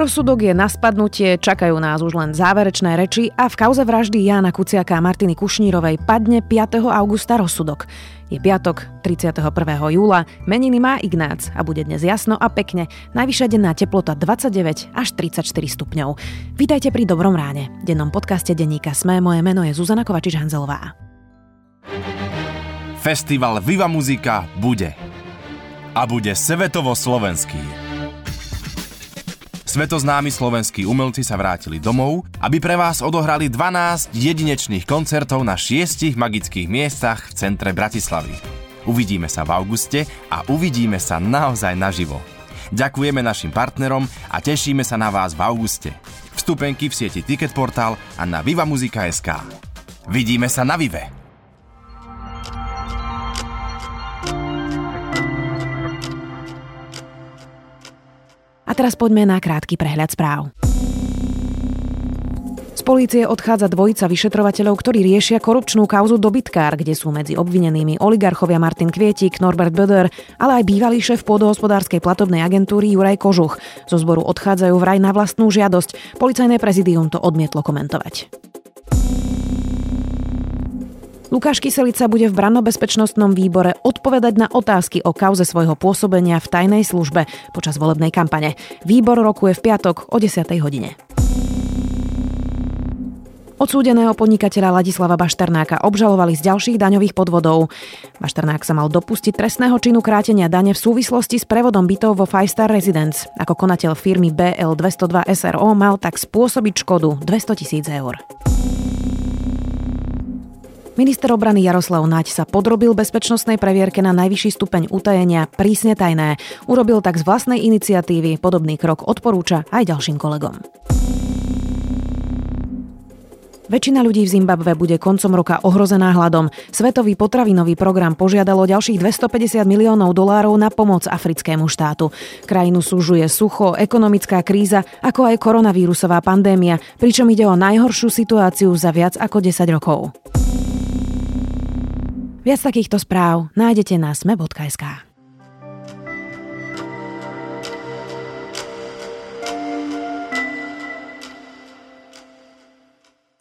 Rozsudok je na spadnutie, čakajú nás už len záverečné reči a v kauze vraždy Jána Kuciaka a Martiny Kušnírovej padne 5. augusta rozsudok. Je piatok, 31. júla, meniny má Ignác a bude dnes jasno a pekne. Najvyššia denná teplota 29 až 34 stupňov. Vítajte pri Dobrom ráne. Dennom podcaste denníka Sme moje meno je Zuzana Kovačič-Hanzelová. Festival Viva Muzika bude. A bude svetovo slovenský. Svetoznámi slovenskí umelci sa vrátili domov, aby pre vás odohrali 12 jedinečných koncertov na šiestich magických miestach v centre Bratislavy. Uvidíme sa v auguste a uvidíme sa naozaj naživo. Ďakujeme našim partnerom a tešíme sa na vás v auguste. Vstupenky v sieti Ticketportal a na vivamuzika.sk. Vidíme sa na Vive! A teraz poďme na krátky prehľad správ. Z polície odchádza dvojica vyšetrovateľov, ktorí riešia korupčnú kauzu dobytkár, kde sú medzi obvinenými oligarchovia Martin Kvietik, Norbert Böder, ale aj bývalý šéf pôdohospodárskej platobnej agentúry Juraj Kožuch. Zo zboru odchádzajú vraj na vlastnú žiadosť. Policajné prezidium to odmietlo komentovať. Lukáš Kyselica bude v brannobezpečnostnom výbore odpovedať na otázky o kauze svojho pôsobenia v tajnej službe počas volebnej kampane. Výbor rokuje v piatok o 10. hodine. Odsúdeného podnikateľa Ladislava Bašternáka obžalovali z ďalších daňových podvodov. Bašternák sa mal dopustiť trestného činu krátenia dane v súvislosti s prevodom bytov vo Five Star Residence. Ako konateľ firmy BL202 SRO mal tak spôsobiť škodu 200 tisíc eur. Minister obrany Jaroslav Naď sa podrobil bezpečnostnej previerke na najvyšší stupeň utajenia prísne tajné. Urobil tak z vlastnej iniciatívy, podobný krok odporúča aj ďalším kolegom. Väčšina ľudí v Zimbabve bude koncom roka ohrozená hladom. Svetový potravinový program požiadalo ďalších 250 miliónov dolárov na pomoc africkému štátu. Krajinu súžuje sucho, ekonomická kríza, ako aj koronavírusová pandémia, pričom ide o najhoršiu situáciu za viac ako 10 rokov. Viac takýchto správ nájdete na sme.sk.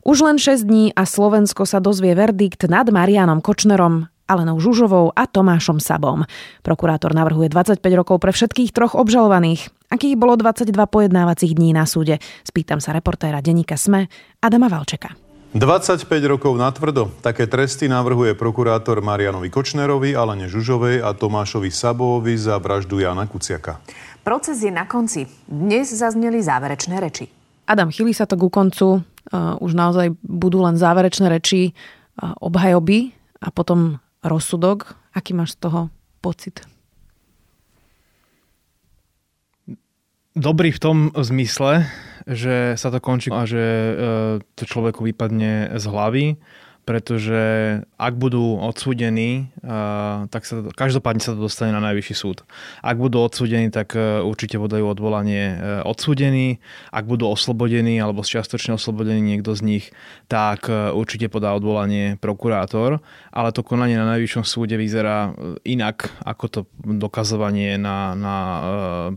Už len 6 dní a Slovensko sa dozvie verdikt nad Marianom Kočnerom, Alenou Žužovou a Tomášom Sabom. Prokurátor navrhuje 25 rokov pre všetkých troch obžalovaných. Akých bolo 22 pojednávacích dní na súde? Spýtam sa reportéra denníka SME Adama Valčeka. 25 rokov na tvrdo. Také tresty navrhuje prokurátor Marianovi Kočnerovi, Alene Žužovej a Tomášovi Sabovi za vraždu Jana Kuciaka. Proces je na konci. Dnes zazneli záverečné reči. Adam, chýli sa to ku koncu. Uh, už naozaj budú len záverečné reči uh, obhajoby a potom rozsudok. Aký máš z toho pocit? Dobrý v tom zmysle, že sa to končí a že e, to človeku vypadne z hlavy pretože ak budú odsúdení, tak sa, každopádne sa to dostane na najvyšší súd. Ak budú odsúdení, tak e, určite podajú odvolanie e, odsúdení. Ak budú oslobodení alebo čiastočne oslobodení niekto z nich, tak e, určite podá odvolanie prokurátor. Ale to konanie na najvyššom súde vyzerá inak ako to dokazovanie na, na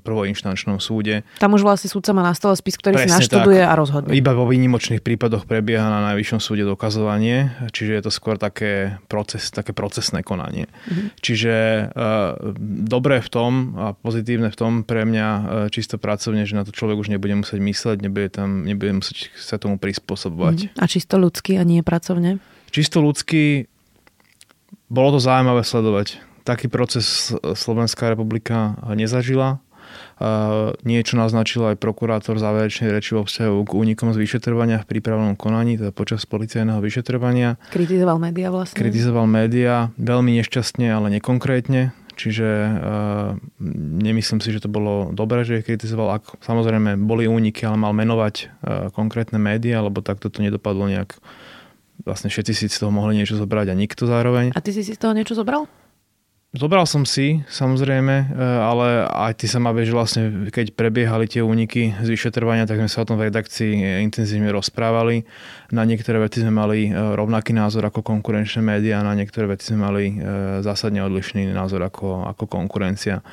prvoinštančnom súde. Tam už vlastne súdca má na stole spis, ktorý Presne si naštuduje tak. a rozhodne. Iba vo výnimočných prípadoch prebieha na najvyššom súde dokazovanie čiže je to skôr také, proces, také procesné konanie. Mm-hmm. Čiže uh, dobré v tom a pozitívne v tom pre mňa uh, čisto pracovne, že na to človek už nebude musieť mysleť, nebude, tam, nebude musieť sa tomu prispôsobovať. Mm-hmm. A čisto ľudský a nie pracovne? Čisto ľudský bolo to zaujímavé sledovať. Taký proces Slovenská republika nezažila Niečo naznačil aj prokurátor záverečnej reči vo vzťahu k únikom z vyšetrovania v prípravnom konaní, teda počas policajného vyšetrovania. Kritizoval média vlastne. Kritizoval média, veľmi nešťastne, ale nekonkrétne. Čiže uh, nemyslím si, že to bolo dobré, že ich kritizoval. Ak, samozrejme, boli úniky, ale mal menovať uh, konkrétne médiá, lebo takto to nedopadlo nejak. Vlastne všetci si z toho mohli niečo zobrať a nikto zároveň. A ty si si z toho niečo zobral? Zobral som si, samozrejme, e, ale aj ty sa ma vieš, vlastne, keď prebiehali tie úniky z vyšetrovania, tak sme sa o tom v redakcii intenzívne rozprávali. Na niektoré veci sme mali e, rovnaký názor ako konkurenčné médiá, na niektoré veci sme mali e, zásadne odlišný názor ako, ako konkurencia.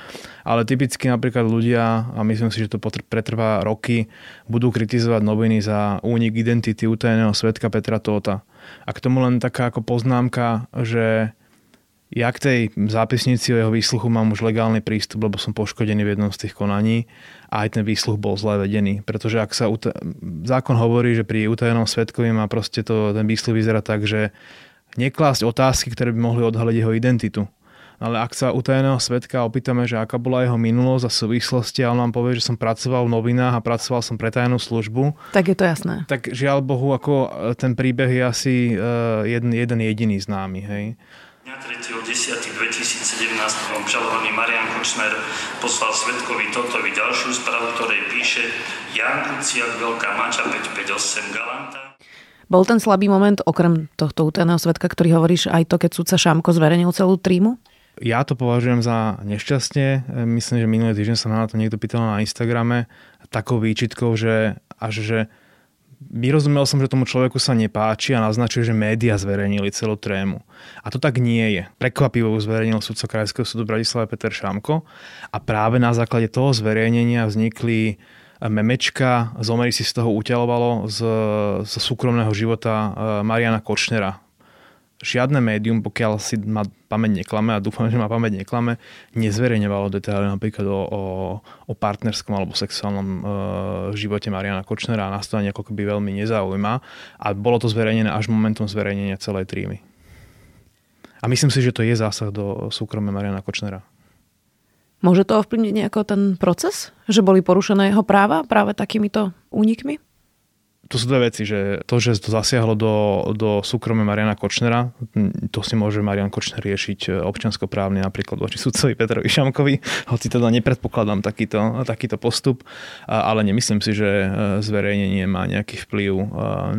Ale typicky napríklad ľudia, a myslím si, že to pretrvá roky, budú kritizovať noviny za únik identity utajeného svetka Petra Tóta. A k tomu len taká ako poznámka, že ja k tej zápisnici o jeho výsluchu mám už legálny prístup, lebo som poškodený v jednom z tých konaní a aj ten výsluch bol zle vedený. Pretože ak sa uta- zákon hovorí, že pri utajenom svetkovi má proste to, ten výsluch vyzerá tak, že neklásť otázky, ktoré by mohli odhaliť jeho identitu. Ale ak sa utajeného svetka opýtame, že aká bola jeho minulosť a súvislosti a on nám povie, že som pracoval v novinách a pracoval som pre tajnú službu. Tak je to jasné. Tak žiaľ Bohu, ako ten príbeh je asi uh, jeden, jeden jediný známy. Hej. Dňa 3.10.2017 obžalovaný Marian Kočner poslal svetkovi Totovi ďalšiu správu, ktorej píše Jan Kuciak, Veľká Mača 558 Galanta. Bol ten slabý moment, okrem tohto utajeného svetka, ktorý hovoríš, aj to, keď sudca Šamko zverejnil celú trímu? Ja to považujem za nešťastie. Myslím, že minulý týždeň sa na to niekto pýtal na Instagrame takou výčitkou, že až že vyrozumel som, že tomu človeku sa nepáči a naznačuje, že média zverejnili celú trému. A to tak nie je. Prekvapivo zverejnil sudca Krajského súdu Bratislava Peter Šamko a práve na základe toho zverejnenia vznikli memečka, Zomery si z toho uťalovalo z, z súkromného života eh, Mariana Kočnera, žiadne médium, pokiaľ si ma pamäť neklame, a dúfam, že ma pamäť neklame, nezverejňovalo detaily napríklad o, o, o partnerskom alebo sexuálnom e, živote Mariana Kočnera a nás to ani ako keby veľmi nezaujíma. A bolo to zverejnené až momentom zverejnenia celej trímy. A myslím si, že to je zásah do súkromia Mariana Kočnera. Môže to ovplyvniť nejako ten proces? Že boli porušené jeho práva práve takýmito únikmi? To sú dve veci, že to, že to zasiahlo do, do súkromia Mariana Kočnera, to si môže Marian Kočner riešiť e, občanskoprávne napríklad voči sudcovi Petrovi Šamkovi, hoci teda nepredpokladám takýto, takýto postup, ale nemyslím si, že e, zverejnenie má nejaký vplyv e,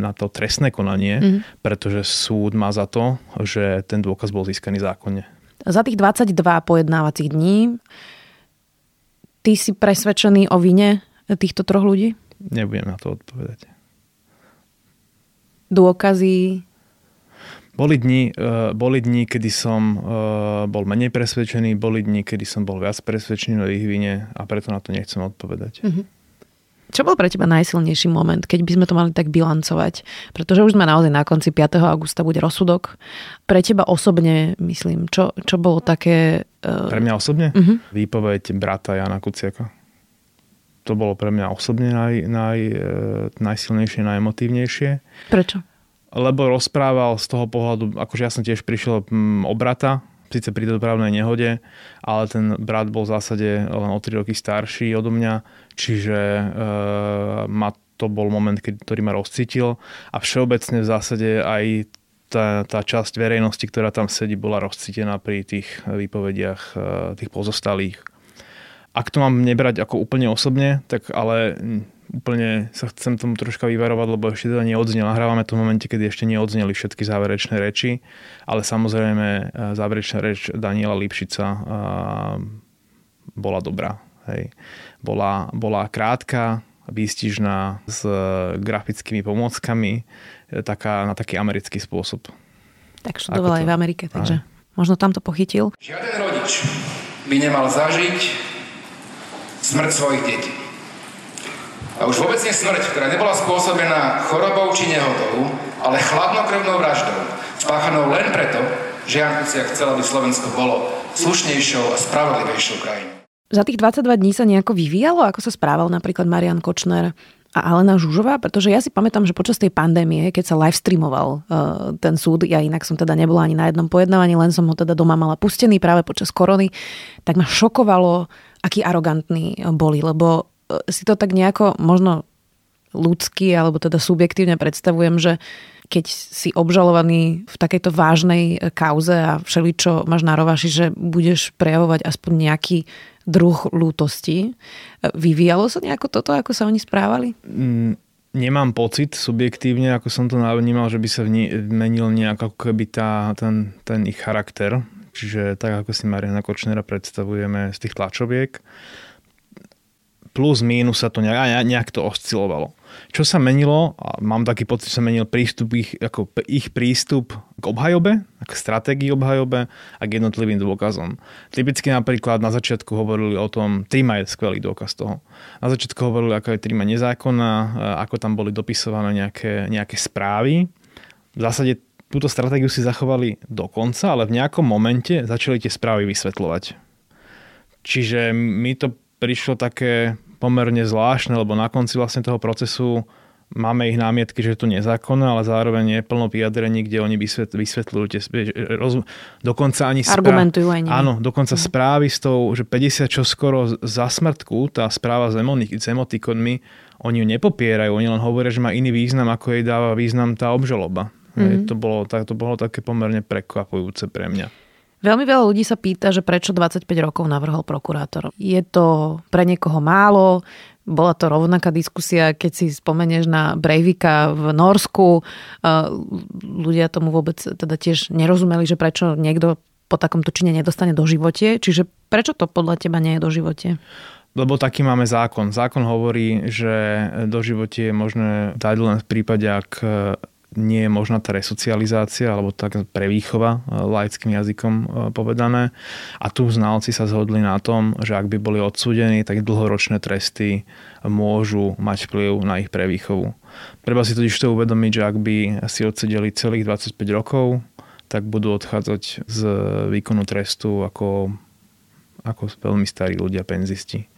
na to trestné konanie, mm. pretože súd má za to, že ten dôkaz bol získaný zákonne. Za tých 22 pojednávacích dní ty si presvedčený o vine týchto troch ľudí? Nebudem na to odpovedať dôkazy? Boli dni, uh, boli dni, kedy som uh, bol menej presvedčený, boli dni, kedy som bol viac presvedčený o ich vine a preto na to nechcem odpovedať. Mm-hmm. Čo bol pre teba najsilnejší moment, keď by sme to mali tak bilancovať? Pretože už sme naozaj na konci 5. augusta bude rozsudok. Pre teba osobne, myslím, čo, čo bolo také... Uh... Pre mňa osobne? Uh-huh. Výpoveď brata Jana Kuciaka to bolo pre mňa osobne naj, naj, e, najsilnejšie, najemotívnejšie. Prečo? Lebo rozprával z toho pohľadu, akože ja som tiež prišiel mm, o brata, síce pri dopravnej nehode, ale ten brat bol v zásade len o 3 roky starší odo mňa, čiže e, ma to bol moment, ktorý ma rozcítil a všeobecne v zásade aj tá, tá časť verejnosti, ktorá tam sedí, bola rozcítená pri tých výpovediach e, tých pozostalých ak to mám nebrať ako úplne osobne, tak ale úplne sa chcem tomu troška vyvarovať, lebo ešte teda neodznel. Nahrávame to v momente, kedy ešte neodzneli všetky záverečné reči, ale samozrejme e, záverečná reč Daniela Lipšica e, bola dobrá. Hej. Bola, bola krátka, výstižná, s grafickými pomôckami, e, taká, na taký americký spôsob. Tak študovala aj v Amerike, takže aj. možno tam to pochytil. Žiaden rodič by nemal zažiť smrť svojich detí. A už vôbec nie smrť, ktorá nebola spôsobená chorobou či nehodou, ale chladnokrvnou vraždou, spáchanou len preto, že Jan Kuciak chcel, aby Slovensko bolo slušnejšou a spravodlivejšou krajinou. Za tých 22 dní sa nejako vyvíjalo, ako sa správal napríklad Marian Kočner a Alena Žužová, pretože ja si pamätám, že počas tej pandémie, keď sa live streamoval uh, ten súd, ja inak som teda nebola ani na jednom pojednávaní, len som ho teda doma mala pustený práve počas korony, tak ma šokovalo, akí arogantní boli, lebo uh, si to tak nejako možno ľudský alebo teda subjektívne predstavujem, že keď si obžalovaný v takejto vážnej kauze a všeličo máš na rovaši, že budeš prejavovať aspoň nejaký druh lútosti. Vyvíjalo sa nejako toto, ako sa oni správali? Mm, nemám pocit subjektívne, ako som to vnímal, že by sa vmenil nejak ako keby tá, ten, ten ich charakter. Čiže tak ako si Mariana Kočnera predstavujeme z tých tlačoviek, plus mínus sa to nejak, nejak to oscilovalo. Čo sa menilo, a mám taký pocit, že sa menil prístup ich, ako ich prístup k obhajobe, k stratégii obhajobe a k jednotlivým dôkazom. Typicky napríklad na začiatku hovorili o tom, Trima je skvelý dôkaz toho. Na začiatku hovorili, ako je Trima nezákonná, ako tam boli dopisované nejaké, nejaké správy. V zásade túto stratégiu si zachovali do konca, ale v nejakom momente začali tie správy vysvetľovať. Čiže mi to prišlo také pomerne zvláštne, lebo na konci vlastne toho procesu máme ich námietky, že je to nezákonné, ale zároveň je plno vyjadrení, kde oni vysvetľujú tie roz, dokonca ani správ, Argumentujú aj Áno, dokonca mm. správy s tou, že 50 čo skoro za smrtku, tá správa s, s emotikonmi, oni ju nepopierajú, oni len hovoria, že má iný význam, ako jej dáva význam tá obžaloba. Mm. To, bolo, to bolo také pomerne prekvapujúce pre mňa. Veľmi veľa ľudí sa pýta, že prečo 25 rokov navrhol prokurátor. Je to pre niekoho málo, bola to rovnaká diskusia, keď si spomenieš na Breivika v Norsku. Ľudia tomu vôbec teda tiež nerozumeli, že prečo niekto po takomto čine nedostane do živote. Čiže prečo to podľa teba nie je do živote? Lebo taký máme zákon. Zákon hovorí, že do živote je možné dať len v prípade, ak nie je možná tá resocializácia alebo tak prevýchova e, laickým jazykom e, povedané. A tu znalci sa zhodli na tom, že ak by boli odsúdení, tak dlhoročné tresty môžu mať vplyv na ich prevýchovu. Treba si totiž to uvedomiť, že ak by si odsedeli celých 25 rokov, tak budú odchádzať z výkonu trestu ako, ako veľmi starí ľudia, penzisti.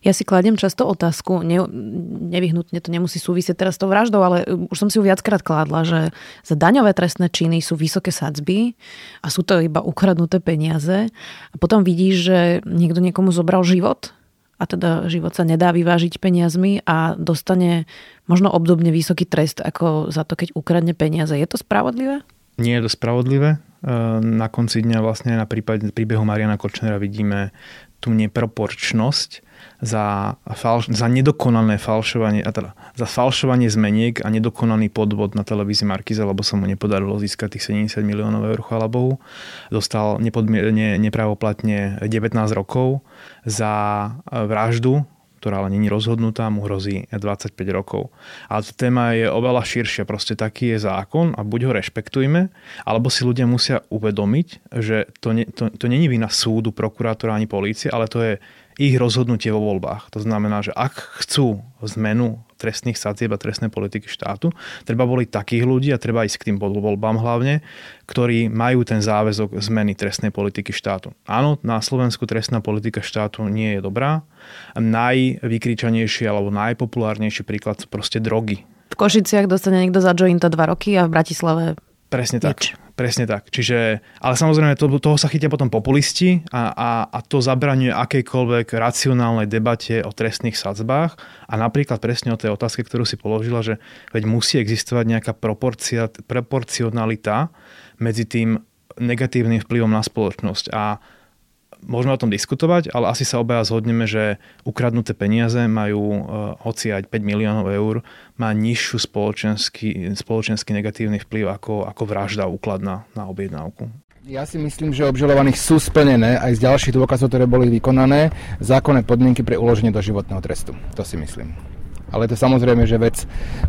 Ja si kladiem často otázku, ne, nevyhnutne to nemusí súvisieť teraz s tou vraždou, ale už som si ju viackrát kládla, že za daňové trestné činy sú vysoké sadzby a sú to iba ukradnuté peniaze a potom vidíš, že niekto niekomu zobral život a teda život sa nedá vyvážiť peniazmi a dostane možno obdobne vysoký trest ako za to, keď ukradne peniaze. Je to spravodlivé? Nie je to spravodlivé. Na konci dňa vlastne na prípade, príbehu Mariana Kočnera vidíme tú neproporčnosť za, falš- za nedokonané falšovanie, a teda za falšovanie zmeniek a nedokonaný podvod na televízii Markiza, lebo sa mu nepodarilo získať tých 70 miliónov eur, chvála Bohu. Dostal nepodmierne, nepravoplatne 19 rokov za vraždu ktorá ale není rozhodnutá, mu hrozí 25 rokov. Ale tá téma je oveľa širšia, proste taký je zákon a buď ho rešpektujme, alebo si ľudia musia uvedomiť, že to, ne, to, to není vina súdu, prokurátora ani polície, ale to je ich rozhodnutie vo voľbách. To znamená, že ak chcú zmenu trestných sadzieb a trestnej politiky štátu, treba boli takých ľudí a treba ísť k tým voľbám hlavne, ktorí majú ten záväzok zmeny trestnej politiky štátu. Áno, na Slovensku trestná politika štátu nie je dobrá. Najvykričanejší alebo najpopulárnejší príklad sú proste drogy. V Košiciach dostane niekto za jointa 2 roky a v Bratislave Presne tak. Nič. Presne tak. Čiže, ale samozrejme, to, toho sa chytia potom populisti a, a, a to zabraňuje akejkoľvek racionálnej debate o trestných sadzbách a napríklad presne o tej otázke, ktorú si položila, že veď musí existovať nejaká proporcia, proporcionalita medzi tým negatívnym vplyvom na spoločnosť a môžeme o tom diskutovať, ale asi sa obaja zhodneme, že ukradnuté peniaze majú, uh, hoci aj 5 miliónov eur, má nižšiu spoločenský, spoločenský negatívny vplyv ako, ako vražda úkladná na objednávku. Ja si myslím, že obžalovaných sú splnené aj z ďalších dôkazov, ktoré boli vykonané, zákonné podmienky pre uloženie do životného trestu. To si myslím. Ale to samozrejme, že vec,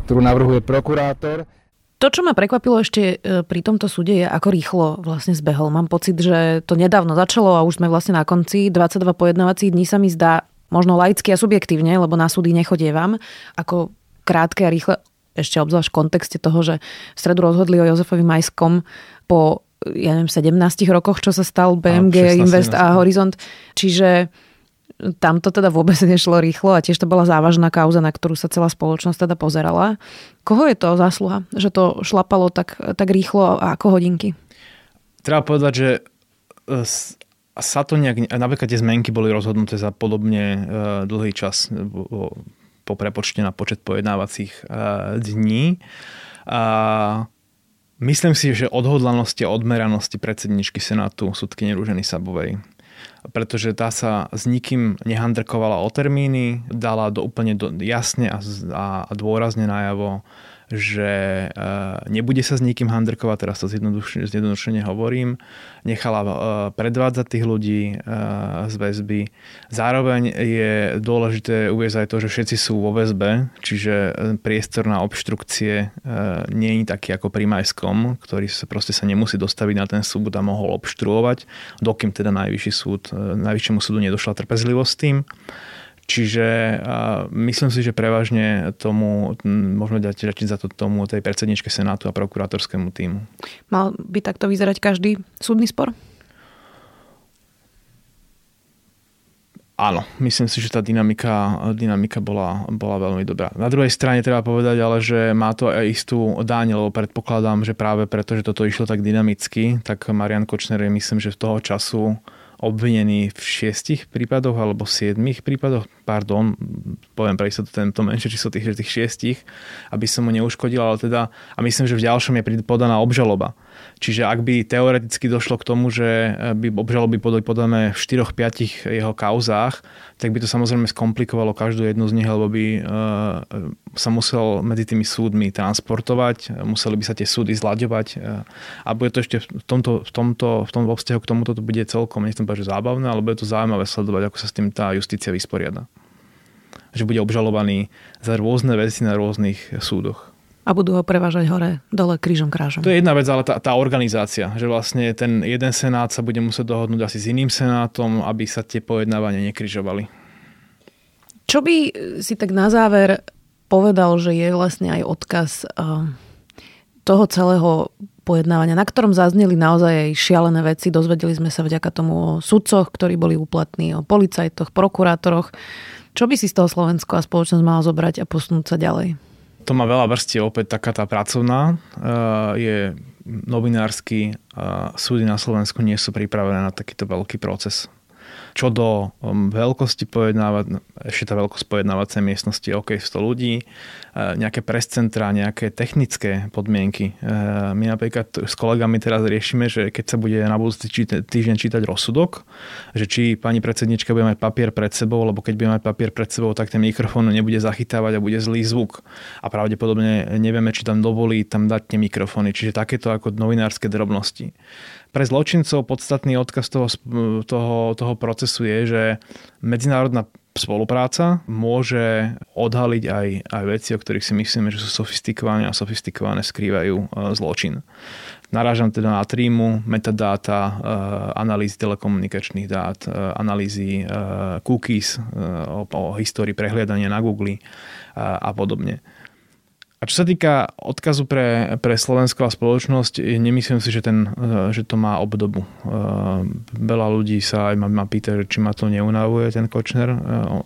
ktorú navrhuje prokurátor. To, čo ma prekvapilo ešte e, pri tomto súde, je, ako rýchlo vlastne zbehol. Mám pocit, že to nedávno začalo a už sme vlastne na konci. 22 pojednávacích dní sa mi zdá možno laicky a subjektívne, lebo na súdy nechodievam, ako krátke a rýchle, ešte obzvlášť v kontexte toho, že v stredu rozhodli o Jozefovi Majskom po ja neviem, 17 rokoch, čo sa stal BMG, a, 16, Invest 17. a Horizont. Čiže tam to teda vôbec nešlo rýchlo a tiež to bola závažná kauza, na ktorú sa celá spoločnosť teda pozerala. Koho je to zásluha, že to šlapalo tak, tak rýchlo a ako hodinky? Treba povedať, že e, sa to nejak, napríklad tie zmenky boli rozhodnuté za podobne e, dlhý čas po prepočte na počet pojednávacích e, dní. A myslím si, že odhodlanosti a odmeranosti predsedničky Senátu súdkyne Rúženy Sabovej pretože tá sa s nikým nehandrkovala o termíny, dala do úplne do, jasne a, a, a dôrazne najavo, že nebude sa s nikým handrkovať, teraz to zjednodušene hovorím, nechala predvádzať tých ľudí z väzby. Zároveň je dôležité uvieť aj to, že všetci sú vo väzbe, čiže priestor na obštrukcie nie je taký ako pri Majskom, ktorý sa proste sa nemusí dostaviť na ten súd a mohol obštruovať, dokým teda najvyšší súd, najvyššiemu súdu nedošla trpezlivosť tým. Čiže myslím si, že prevažne tomu môžeme dať račiť za to tomu tej predsedničke Senátu a prokurátorskému týmu. Mal by takto vyzerať každý súdny spor? Áno, myslím si, že tá dynamika, dynamika bola, bola veľmi dobrá. Na druhej strane treba povedať ale, že má to aj istú dáň, lebo predpokladám, že práve preto, že toto išlo tak dynamicky, tak Marian Kočner je myslím, že z toho času obvinený v šiestich prípadoch alebo siedmých prípadoch, pardon, poviem pre istotu tento menšie číslo tých, tých šiestich, aby som mu neuškodil, ale teda, a myslím, že v ďalšom je podaná obžaloba. Čiže ak by teoreticky došlo k tomu, že eh, by obžaloby boli podané v 4-5 jeho kauzách, tak by to samozrejme skomplikovalo každú jednu z nich, lebo by eh, sa musel medzi tými súdmi transportovať, museli by sa tie súdy zlaďovať eh, a bude to ešte v tomto, v tomto, v tomto vzťahu k tomuto to bude celkom, nechcem povedať, že zábavné, ale bude to zaujímavé sledovať, ako sa s tým tá justícia vysporiada. Že bude obžalovaný za rôzne veci na rôznych súdoch a budú ho prevážať hore, dole, krížom, krážom. To je jedna vec, ale tá, tá organizácia, že vlastne ten jeden senát sa bude musieť dohodnúť asi s iným senátom, aby sa tie pojednávania nekrižovali. Čo by si tak na záver povedal, že je vlastne aj odkaz uh, toho celého pojednávania, na ktorom zazneli naozaj aj šialené veci. Dozvedeli sme sa vďaka tomu o sudcoch, ktorí boli úplatní, o policajtoch, prokurátoroch. Čo by si z toho Slovensko a spoločnosť mala zobrať a posunúť sa ďalej? To má veľa vrstiev, opäť taká tá pracovná. Eh, je novinársky, súdy na Slovensku nie sú pripravené na takýto veľký proces čo do um, veľkosti pojednávať, ešte tá veľkosť pojednávacej miestnosti OK 100 ľudí, e, nejaké prescentra, nejaké technické podmienky. E, my napríklad s kolegami teraz riešime, že keď sa bude na budúci týždeň čítať rozsudok, že či pani predsednička bude mať papier pred sebou, lebo keď bude mať papier pred sebou, tak ten mikrofón nebude zachytávať a bude zlý zvuk. A pravdepodobne nevieme, či tam dovolí tam dať tie mikrofóny. Čiže takéto ako novinárske drobnosti. Pre zločincov podstatný odkaz toho, toho, toho procesu je, že medzinárodná spolupráca môže odhaliť aj, aj veci, o ktorých si myslíme, že sú sofistikované a sofistikované skrývajú e, zločin. Narážam teda na trímu, metadáta, e, analýzy telekomunikačných dát, e, analýzy cookies o, o histórii prehliadania na Google a podobne. A čo sa týka odkazu pre, pre Slovensko a spoločnosť, nemyslím si, že, ten, eh, že to má obdobu. Eh, veľa ľudí sa aj ma, ma pýta, že či ma to neunavuje ten Kočner. Eh,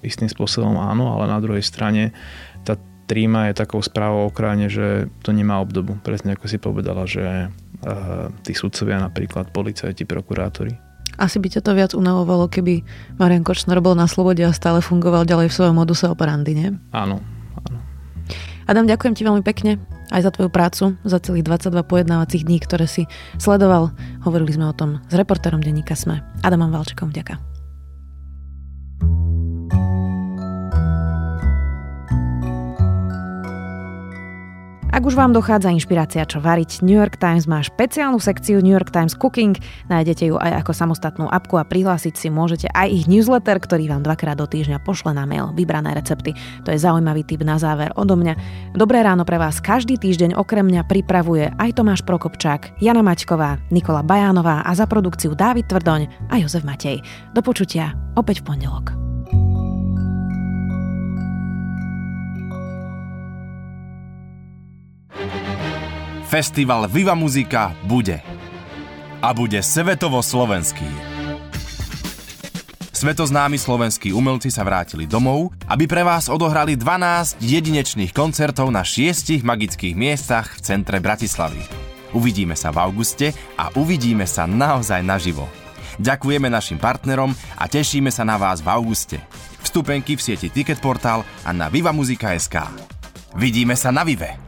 istým spôsobom áno, ale na druhej strane tá tríma je takou správou o krajine, že to nemá obdobu. Presne ako si povedala, že tí sudcovia napríklad, policajti, prokurátori. Asi by ťa to viac unavovalo, keby Marian Kočner bol na slobode a stále fungoval ďalej v svojom moduse operandy, nie? Áno. Adam, ďakujem ti veľmi pekne aj za tvoju prácu, za celých 22 pojednávacích dní, ktoré si sledoval. Hovorili sme o tom s reportérom denníka Sme. Adamom Valčekom, ďakujem. Ak už vám dochádza inšpirácia, čo variť, New York Times má špeciálnu sekciu New York Times Cooking. Nájdete ju aj ako samostatnú apku a prihlásiť si môžete aj ich newsletter, ktorý vám dvakrát do týždňa pošle na mail vybrané recepty. To je zaujímavý tip na záver odo mňa. Dobré ráno pre vás každý týždeň okrem mňa pripravuje aj Tomáš Prokopčák, Jana Maťková, Nikola Bajánová a za produkciu Dávid Tvrdoň a Jozef Matej. Do počutia opäť v pondelok. Festival Viva Muzika bude. A bude svetovo slovenský. Svetoznámi slovenskí umelci sa vrátili domov, aby pre vás odohrali 12 jedinečných koncertov na šiestich magických miestach v centre Bratislavy. Uvidíme sa v auguste a uvidíme sa naozaj naživo. Ďakujeme našim partnerom a tešíme sa na vás v auguste. Vstupenky v sieti Ticketportal a na vivamuzika.sk. Vidíme sa na Vive!